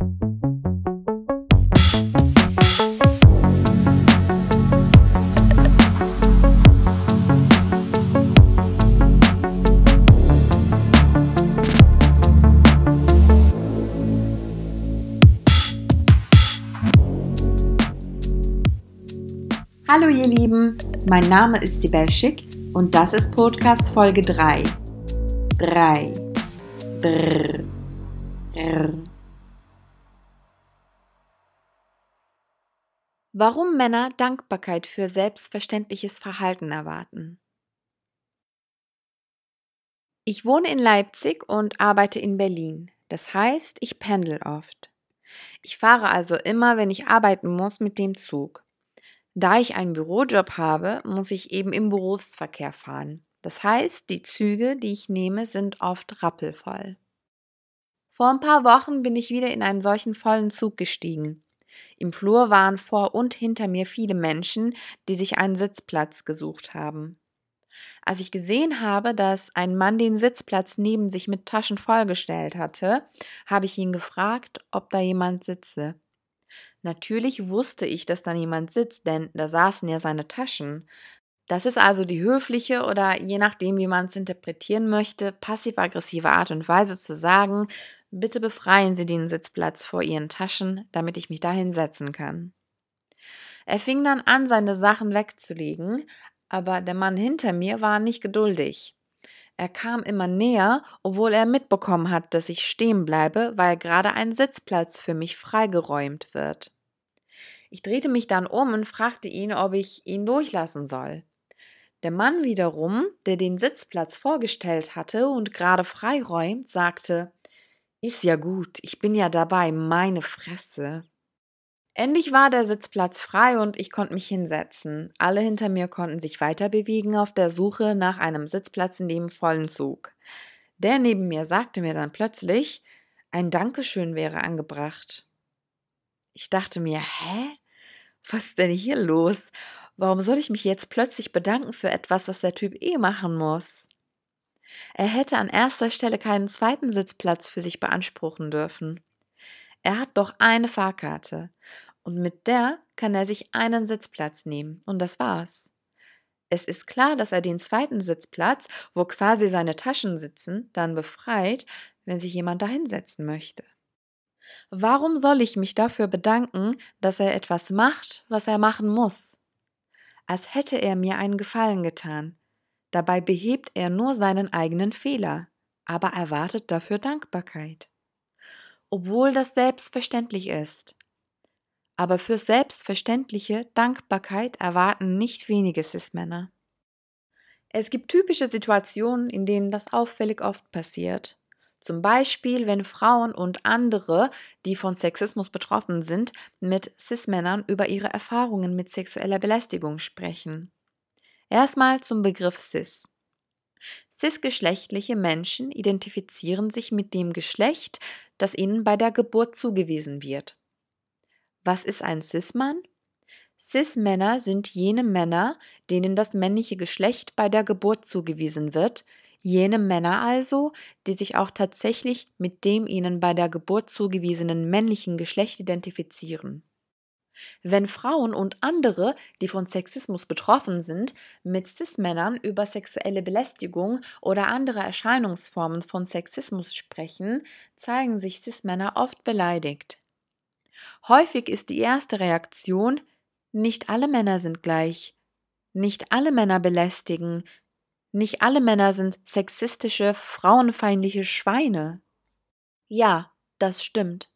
Hallo ihr Lieben, mein Name ist Sibel Schick und das ist Podcast Folge 3. 3. Drrr. Drrr. Warum Männer Dankbarkeit für selbstverständliches Verhalten erwarten. Ich wohne in Leipzig und arbeite in Berlin. Das heißt, ich pendel oft. Ich fahre also immer, wenn ich arbeiten muss, mit dem Zug. Da ich einen Bürojob habe, muss ich eben im Berufsverkehr fahren. Das heißt, die Züge, die ich nehme, sind oft rappelvoll. Vor ein paar Wochen bin ich wieder in einen solchen vollen Zug gestiegen. Im Flur waren vor und hinter mir viele Menschen, die sich einen Sitzplatz gesucht haben. Als ich gesehen habe, dass ein Mann den Sitzplatz neben sich mit Taschen vollgestellt hatte, habe ich ihn gefragt, ob da jemand sitze. Natürlich wusste ich, dass da niemand sitzt, denn da saßen ja seine Taschen. Das ist also die höfliche oder je nachdem, wie man es interpretieren möchte, passiv-aggressive Art und Weise zu sagen, bitte befreien Sie den Sitzplatz vor Ihren Taschen, damit ich mich da hinsetzen kann. Er fing dann an, seine Sachen wegzulegen, aber der Mann hinter mir war nicht geduldig. Er kam immer näher, obwohl er mitbekommen hat, dass ich stehen bleibe, weil gerade ein Sitzplatz für mich freigeräumt wird. Ich drehte mich dann um und fragte ihn, ob ich ihn durchlassen soll. Der Mann wiederum, der den Sitzplatz vorgestellt hatte und gerade freiräumt, sagte Ist ja gut, ich bin ja dabei, meine Fresse. Endlich war der Sitzplatz frei und ich konnte mich hinsetzen. Alle hinter mir konnten sich weiter bewegen auf der Suche nach einem Sitzplatz in dem vollen Zug. Der neben mir sagte mir dann plötzlich, ein Dankeschön wäre angebracht. Ich dachte mir, hä? Was ist denn hier los? Warum soll ich mich jetzt plötzlich bedanken für etwas, was der Typ eh machen muss? Er hätte an erster Stelle keinen zweiten Sitzplatz für sich beanspruchen dürfen. Er hat doch eine Fahrkarte und mit der kann er sich einen Sitzplatz nehmen und das war's. Es ist klar, dass er den zweiten Sitzplatz, wo quasi seine Taschen sitzen, dann befreit, wenn sich jemand dahinsetzen möchte. Warum soll ich mich dafür bedanken, dass er etwas macht, was er machen muss? Als hätte er mir einen Gefallen getan. Dabei behebt er nur seinen eigenen Fehler, aber erwartet dafür Dankbarkeit. Obwohl das selbstverständlich ist, aber für selbstverständliche Dankbarkeit erwarten nicht wenige Cis-Männer. Es gibt typische Situationen, in denen das auffällig oft passiert. Zum Beispiel, wenn Frauen und andere, die von Sexismus betroffen sind, mit Cis-Männern über ihre Erfahrungen mit sexueller Belästigung sprechen. Erstmal zum Begriff Cis. Cisgeschlechtliche Menschen identifizieren sich mit dem Geschlecht, das ihnen bei der Geburt zugewiesen wird. Was ist ein Cis-Mann? Cis-Männer sind jene Männer, denen das männliche Geschlecht bei der Geburt zugewiesen wird, jene Männer also, die sich auch tatsächlich mit dem ihnen bei der Geburt zugewiesenen männlichen Geschlecht identifizieren. Wenn Frauen und andere, die von Sexismus betroffen sind, mit Cis-Männern über sexuelle Belästigung oder andere Erscheinungsformen von Sexismus sprechen, zeigen sich Cis-Männer oft beleidigt. Häufig ist die erste Reaktion, nicht alle Männer sind gleich, nicht alle Männer belästigen, nicht alle Männer sind sexistische, frauenfeindliche Schweine. Ja, das stimmt.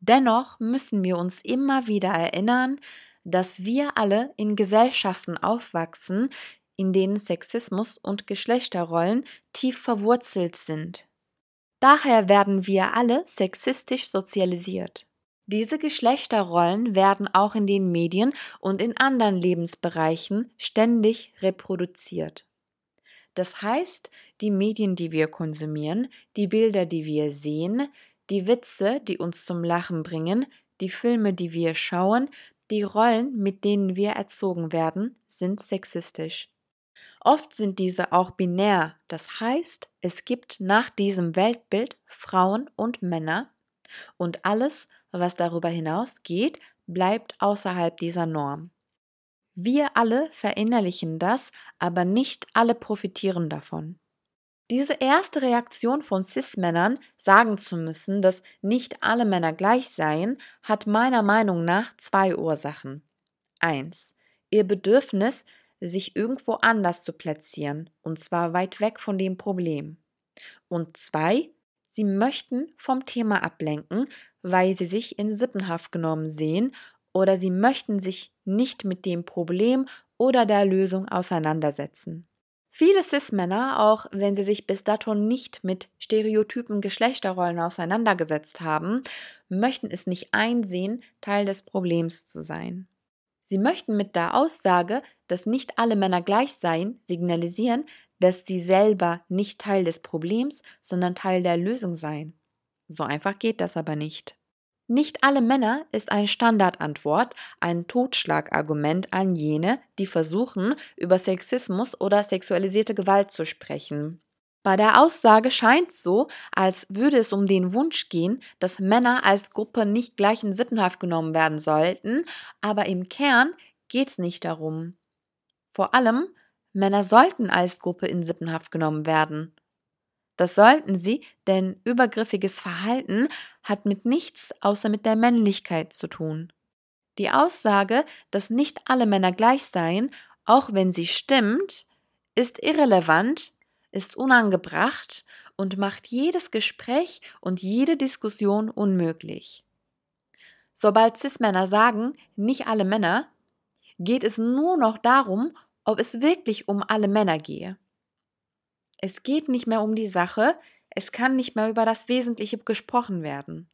Dennoch müssen wir uns immer wieder erinnern, dass wir alle in Gesellschaften aufwachsen, in denen Sexismus und Geschlechterrollen tief verwurzelt sind. Daher werden wir alle sexistisch sozialisiert. Diese Geschlechterrollen werden auch in den Medien und in anderen Lebensbereichen ständig reproduziert. Das heißt, die Medien, die wir konsumieren, die Bilder, die wir sehen, die Witze, die uns zum Lachen bringen, die Filme, die wir schauen, die Rollen, mit denen wir erzogen werden, sind sexistisch. Oft sind diese auch binär, das heißt, es gibt nach diesem Weltbild Frauen und Männer, Und alles, was darüber hinausgeht, bleibt außerhalb dieser Norm. Wir alle verinnerlichen das, aber nicht alle profitieren davon. Diese erste Reaktion von CIS-Männern, sagen zu müssen, dass nicht alle Männer gleich seien, hat meiner Meinung nach zwei Ursachen. Eins, ihr Bedürfnis, sich irgendwo anders zu platzieren, und zwar weit weg von dem Problem. Und zwei, sie möchten vom Thema ablenken, weil sie sich in Sippenhaft genommen sehen oder sie möchten sich nicht mit dem Problem oder der Lösung auseinandersetzen. Viele CIS-Männer, auch wenn sie sich bis dato nicht mit stereotypen Geschlechterrollen auseinandergesetzt haben, möchten es nicht einsehen, Teil des Problems zu sein. Sie möchten mit der Aussage, dass nicht alle Männer gleich seien, signalisieren, dass sie selber nicht Teil des Problems, sondern Teil der Lösung seien. So einfach geht das aber nicht. Nicht alle Männer ist eine Standardantwort, ein Totschlagargument an jene, die versuchen, über Sexismus oder sexualisierte Gewalt zu sprechen. Bei der Aussage scheint so, als würde es um den Wunsch gehen, dass Männer als Gruppe nicht gleich in Sippenhaft genommen werden sollten, aber im Kern geht es nicht darum. Vor allem, Männer sollten als Gruppe in Sippenhaft genommen werden. Das sollten sie, denn übergriffiges Verhalten hat mit nichts außer mit der Männlichkeit zu tun. Die Aussage, dass nicht alle Männer gleich seien, auch wenn sie stimmt, ist irrelevant, ist unangebracht und macht jedes Gespräch und jede Diskussion unmöglich. Sobald Cis-Männer sagen, nicht alle Männer, geht es nur noch darum, ob es wirklich um alle Männer gehe. Es geht nicht mehr um die Sache, es kann nicht mehr über das Wesentliche gesprochen werden.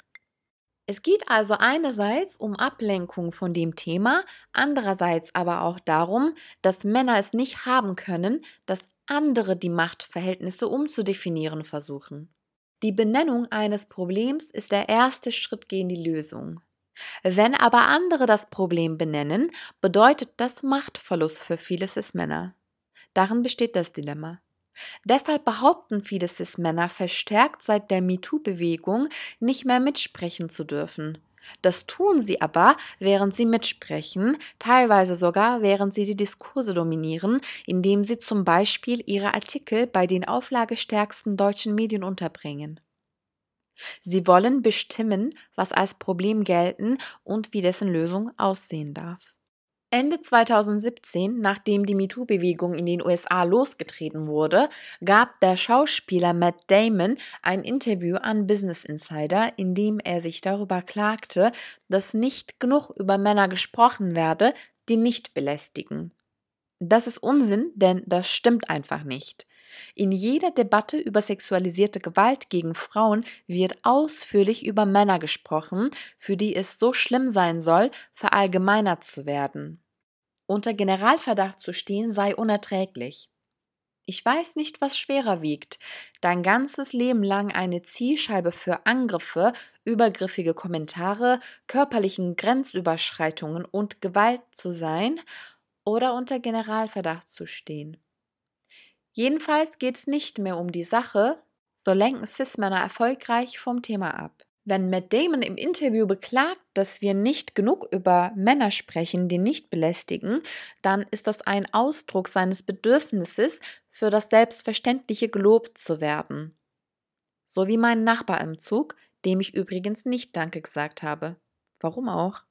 Es geht also einerseits um Ablenkung von dem Thema, andererseits aber auch darum, dass Männer es nicht haben können, dass andere die Machtverhältnisse umzudefinieren versuchen. Die Benennung eines Problems ist der erste Schritt gegen die Lösung. Wenn aber andere das Problem benennen, bedeutet das Machtverlust für viele Cis-Männer. Darin besteht das Dilemma. Deshalb behaupten viele Cis-Männer verstärkt seit der MeToo-Bewegung nicht mehr mitsprechen zu dürfen. Das tun sie aber, während sie mitsprechen, teilweise sogar, während sie die Diskurse dominieren, indem sie zum Beispiel ihre Artikel bei den auflagestärksten deutschen Medien unterbringen. Sie wollen bestimmen, was als Problem gelten und wie dessen Lösung aussehen darf. Ende 2017, nachdem die MeToo-Bewegung in den USA losgetreten wurde, gab der Schauspieler Matt Damon ein Interview an Business Insider, in dem er sich darüber klagte, dass nicht genug über Männer gesprochen werde, die nicht belästigen. Das ist Unsinn, denn das stimmt einfach nicht. In jeder Debatte über sexualisierte Gewalt gegen Frauen wird ausführlich über Männer gesprochen, für die es so schlimm sein soll, verallgemeinert zu werden. Unter Generalverdacht zu stehen sei unerträglich. Ich weiß nicht, was schwerer wiegt, dein ganzes Leben lang eine Zielscheibe für Angriffe, übergriffige Kommentare, körperlichen Grenzüberschreitungen und Gewalt zu sein oder unter Generalverdacht zu stehen. Jedenfalls geht es nicht mehr um die Sache, so lenken Cis-Männer erfolgreich vom Thema ab. Wenn Matt Damon im Interview beklagt, dass wir nicht genug über Männer sprechen, die nicht belästigen, dann ist das ein Ausdruck seines Bedürfnisses, für das Selbstverständliche gelobt zu werden. So wie mein Nachbar im Zug, dem ich übrigens nicht Danke gesagt habe. Warum auch?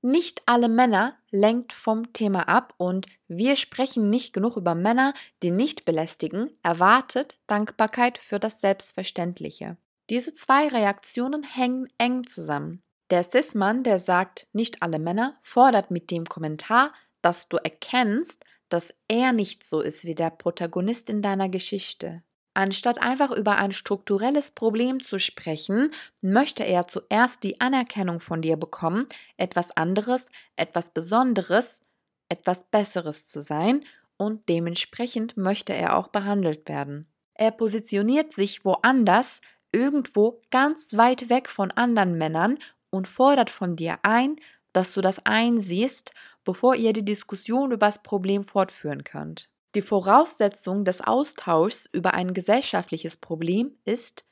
Nicht alle Männer lenkt vom Thema ab und wir sprechen nicht genug über Männer, die nicht belästigen, erwartet Dankbarkeit für das Selbstverständliche. Diese zwei Reaktionen hängen eng zusammen. Der Cis-Mann, der sagt, nicht alle Männer, fordert mit dem Kommentar, dass du erkennst, dass er nicht so ist wie der Protagonist in deiner Geschichte. Anstatt einfach über ein strukturelles Problem zu sprechen, möchte er zuerst die Anerkennung von dir bekommen, etwas anderes, etwas Besonderes, etwas Besseres zu sein und dementsprechend möchte er auch behandelt werden. Er positioniert sich woanders, irgendwo ganz weit weg von anderen Männern und fordert von dir ein, dass du das einsiehst, bevor ihr die Diskussion über das Problem fortführen könnt. Die Voraussetzung des Austauschs über ein gesellschaftliches Problem ist,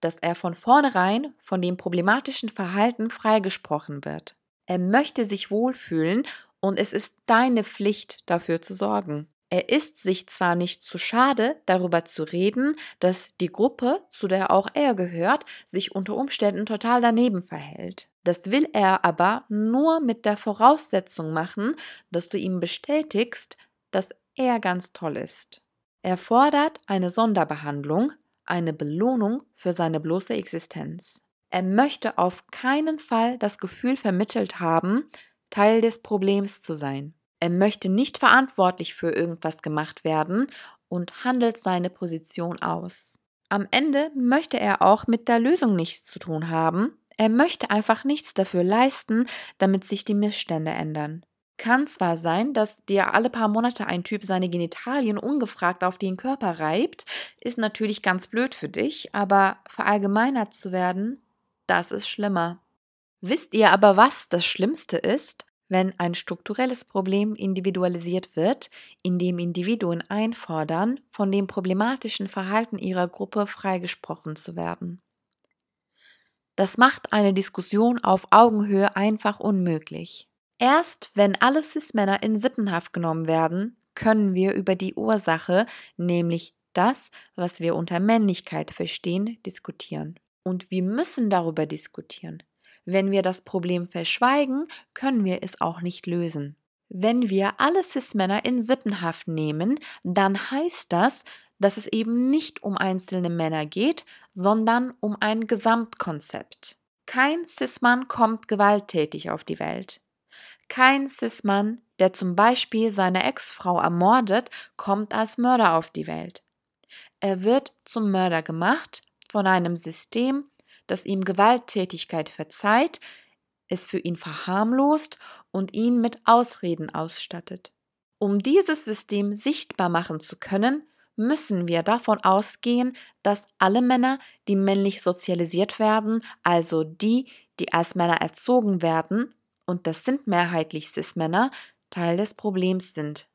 dass er von vornherein von dem problematischen Verhalten freigesprochen wird. Er möchte sich wohlfühlen und es ist deine Pflicht, dafür zu sorgen. Er ist sich zwar nicht zu schade, darüber zu reden, dass die Gruppe, zu der auch er gehört, sich unter Umständen total daneben verhält. Das will er aber nur mit der Voraussetzung machen, dass du ihm bestätigst, dass er ganz toll ist. Er fordert eine Sonderbehandlung, eine Belohnung für seine bloße Existenz. Er möchte auf keinen Fall das Gefühl vermittelt haben, Teil des Problems zu sein. Er möchte nicht verantwortlich für irgendwas gemacht werden und handelt seine Position aus. Am Ende möchte er auch mit der Lösung nichts zu tun haben. Er möchte einfach nichts dafür leisten, damit sich die Missstände ändern. Kann zwar sein, dass dir alle paar Monate ein Typ seine Genitalien ungefragt auf den Körper reibt, ist natürlich ganz blöd für dich, aber verallgemeinert zu werden, das ist schlimmer. Wisst ihr aber, was das Schlimmste ist? Wenn ein strukturelles Problem individualisiert wird, indem Individuen einfordern, von dem problematischen Verhalten ihrer Gruppe freigesprochen zu werden. Das macht eine Diskussion auf Augenhöhe einfach unmöglich. Erst wenn alle Cis-Männer in Sippenhaft genommen werden, können wir über die Ursache, nämlich das, was wir unter Männlichkeit verstehen, diskutieren. Und wir müssen darüber diskutieren. Wenn wir das Problem verschweigen, können wir es auch nicht lösen. Wenn wir alle Cis-Männer in Sippenhaft nehmen, dann heißt das, dass es eben nicht um einzelne Männer geht, sondern um ein Gesamtkonzept. Kein Cis-Mann kommt gewalttätig auf die Welt. Kein Cis-Mann, der zum Beispiel seine Ex-Frau ermordet, kommt als Mörder auf die Welt. Er wird zum Mörder gemacht von einem System, das ihm Gewalttätigkeit verzeiht, es für ihn verharmlost und ihn mit Ausreden ausstattet. Um dieses System sichtbar machen zu können, müssen wir davon ausgehen, dass alle Männer, die männlich sozialisiert werden, also die, die als Männer erzogen werden, und das sind mehrheitlich Cis-Männer, Teil des Problems sind.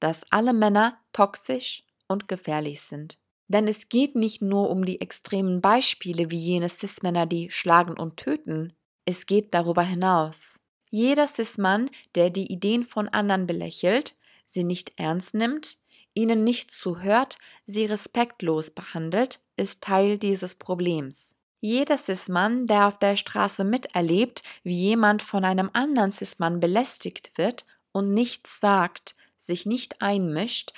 Dass alle Männer toxisch und gefährlich sind. Denn es geht nicht nur um die extremen Beispiele wie jene Cis-Männer, die schlagen und töten. Es geht darüber hinaus. Jeder Cis-Mann, der die Ideen von anderen belächelt, sie nicht ernst nimmt, ihnen nicht zuhört, sie respektlos behandelt, ist Teil dieses Problems. Jeder Cis-Mann, der auf der Straße miterlebt, wie jemand von einem anderen Cis-Mann belästigt wird und nichts sagt, sich nicht einmischt,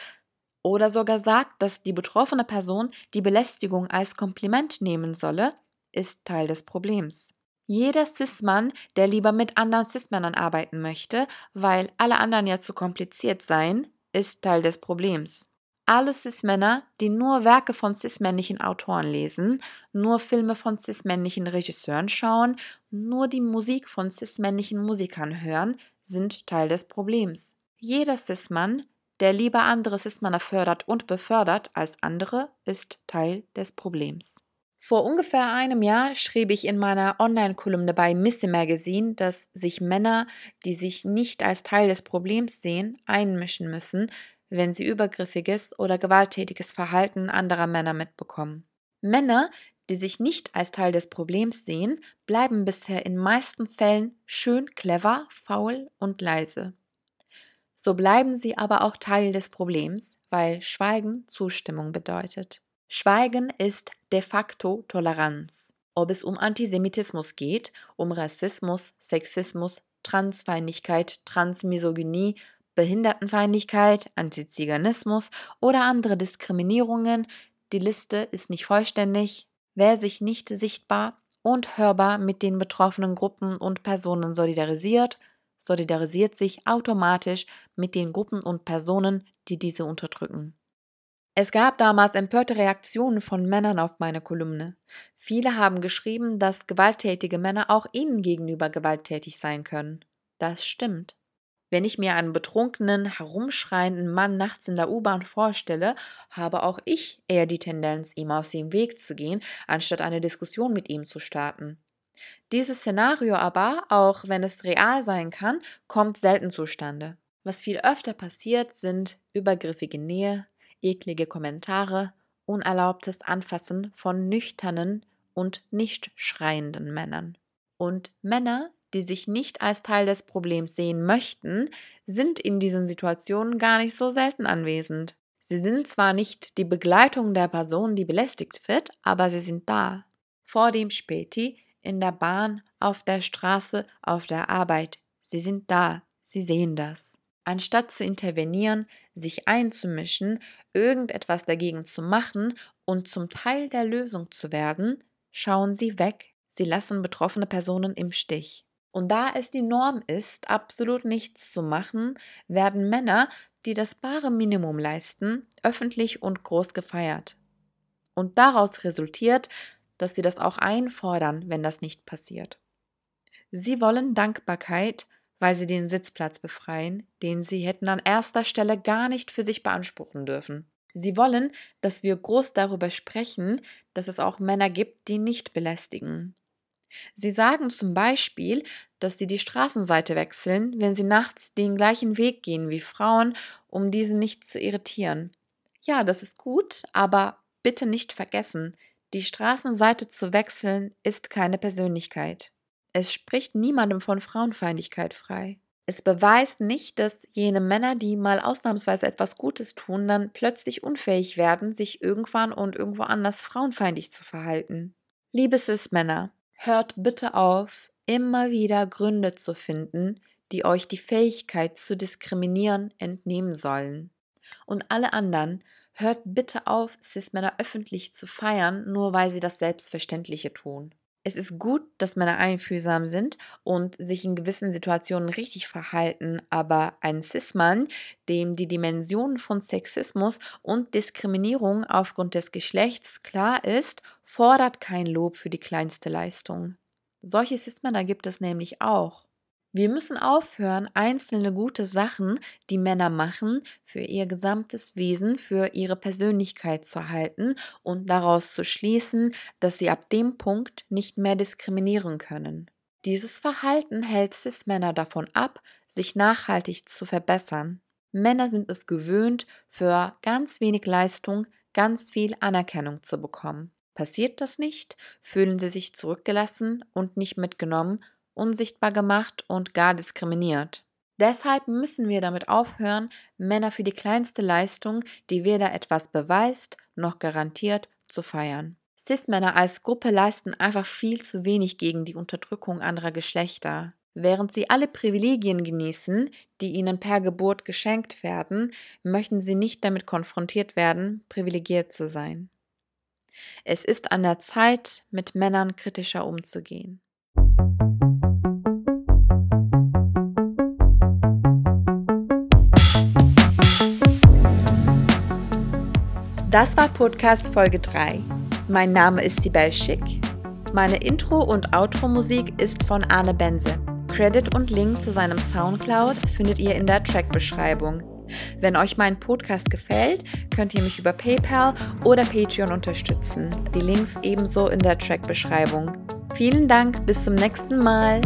oder sogar sagt, dass die betroffene Person die Belästigung als Kompliment nehmen solle, ist Teil des Problems. Jeder Cis-Mann, der lieber mit anderen Cis-Männern arbeiten möchte, weil alle anderen ja zu kompliziert seien, ist Teil des Problems. Alle Cis-Männer, die nur Werke von cis-männlichen Autoren lesen, nur Filme von cis-männlichen Regisseuren schauen, nur die Musik von cis-männlichen Musikern hören, sind Teil des Problems. Jeder Cis-Mann, der lieber andere Cis-Männer fördert und befördert als andere, ist Teil des Problems. Vor ungefähr einem Jahr schrieb ich in meiner Online-Kolumne bei Missy Magazine, dass sich Männer, die sich nicht als Teil des Problems sehen, einmischen müssen, wenn sie übergriffiges oder gewalttätiges Verhalten anderer Männer mitbekommen. Männer, die sich nicht als Teil des Problems sehen, bleiben bisher in meisten Fällen schön clever, faul und leise. So bleiben sie aber auch Teil des Problems, weil Schweigen Zustimmung bedeutet. Schweigen ist de facto Toleranz. Ob es um Antisemitismus geht, um Rassismus, Sexismus, Transfeindlichkeit, Transmisogynie, Behindertenfeindlichkeit, Antiziganismus oder andere Diskriminierungen, die Liste ist nicht vollständig. Wer sich nicht sichtbar und hörbar mit den betroffenen Gruppen und Personen solidarisiert, solidarisiert sich automatisch mit den Gruppen und Personen, die diese unterdrücken. Es gab damals empörte Reaktionen von Männern auf meine Kolumne. Viele haben geschrieben, dass gewalttätige Männer auch ihnen gegenüber gewalttätig sein können. Das stimmt. Wenn ich mir einen betrunkenen, herumschreienden Mann nachts in der U-Bahn vorstelle, habe auch ich eher die Tendenz, ihm aus dem Weg zu gehen, anstatt eine Diskussion mit ihm zu starten. Dieses Szenario aber, auch wenn es real sein kann, kommt selten zustande. Was viel öfter passiert, sind übergriffige Nähe, eklige Kommentare, unerlaubtes Anfassen von nüchternen und nicht schreienden Männern. Und Männer, die sich nicht als Teil des Problems sehen möchten, sind in diesen Situationen gar nicht so selten anwesend. Sie sind zwar nicht die Begleitung der Person, die belästigt wird, aber sie sind da. Vor dem Späti, in der Bahn, auf der Straße, auf der Arbeit. Sie sind da. Sie sehen das. Anstatt zu intervenieren, sich einzumischen, irgendetwas dagegen zu machen und zum Teil der Lösung zu werden, schauen sie weg. Sie lassen betroffene Personen im Stich. Und da es die Norm ist, absolut nichts zu machen, werden Männer, die das bare Minimum leisten, öffentlich und groß gefeiert. Und daraus resultiert, dass sie das auch einfordern, wenn das nicht passiert. Sie wollen Dankbarkeit, weil sie den Sitzplatz befreien, den sie hätten an erster Stelle gar nicht für sich beanspruchen dürfen. Sie wollen, dass wir groß darüber sprechen, dass es auch Männer gibt, die nicht belästigen, Sie sagen zum Beispiel, dass sie die Straßenseite wechseln, wenn sie nachts den gleichen Weg gehen wie Frauen, um diese nicht zu irritieren. Ja, das ist gut, aber bitte nicht vergessen, die Straßenseite zu wechseln ist keine Persönlichkeit. Es spricht niemandem von Frauenfeindlichkeit frei. Es beweist nicht, dass jene Männer, die mal ausnahmsweise etwas Gutes tun, dann plötzlich unfähig werden, sich irgendwann und irgendwo anders frauenfeindlich zu verhalten. Liebe Cis-Männer, Hört bitte auf, immer wieder Gründe zu finden, die euch die Fähigkeit zu diskriminieren entnehmen sollen. Und alle anderen, hört bitte auf, Cis-Männer öffentlich zu feiern, nur weil sie das Selbstverständliche tun. Es ist gut, dass Männer einfühlsam sind und sich in gewissen Situationen richtig verhalten, aber ein Cis-Mann, dem die Dimension von Sexismus und Diskriminierung aufgrund des Geschlechts klar ist, fordert kein Lob für die kleinste Leistung. Solche Cis-Männer gibt es nämlich auch. Wir müssen aufhören, einzelne gute Sachen, die Männer machen, für ihr gesamtes Wesen, für ihre Persönlichkeit zu halten und daraus zu schließen, dass sie ab dem Punkt nicht mehr diskriminieren können. Dieses Verhalten hält Cis-Männer davon ab, sich nachhaltig zu verbessern. Männer sind es gewöhnt, für ganz wenig Leistung ganz viel Anerkennung zu bekommen. Passiert das nicht, fühlen sie sich zurückgelassen und nicht mitgenommen unsichtbar gemacht und gar diskriminiert. Deshalb müssen wir damit aufhören, Männer für die kleinste Leistung, die weder etwas beweist noch garantiert, zu feiern. Cis-Männer als Gruppe leisten einfach viel zu wenig gegen die Unterdrückung anderer Geschlechter. Während sie alle Privilegien genießen, die ihnen per Geburt geschenkt werden, möchten sie nicht damit konfrontiert werden, privilegiert zu sein. Es ist an der Zeit, mit Männern kritischer umzugehen. Das war Podcast Folge 3. Mein Name ist Sibel Schick. Meine Intro- und Outro-Musik ist von Arne Bense. Credit und Link zu seinem Soundcloud findet ihr in der Track-Beschreibung. Wenn euch mein Podcast gefällt, könnt ihr mich über PayPal oder Patreon unterstützen. Die Links ebenso in der Track-Beschreibung. Vielen Dank, bis zum nächsten Mal.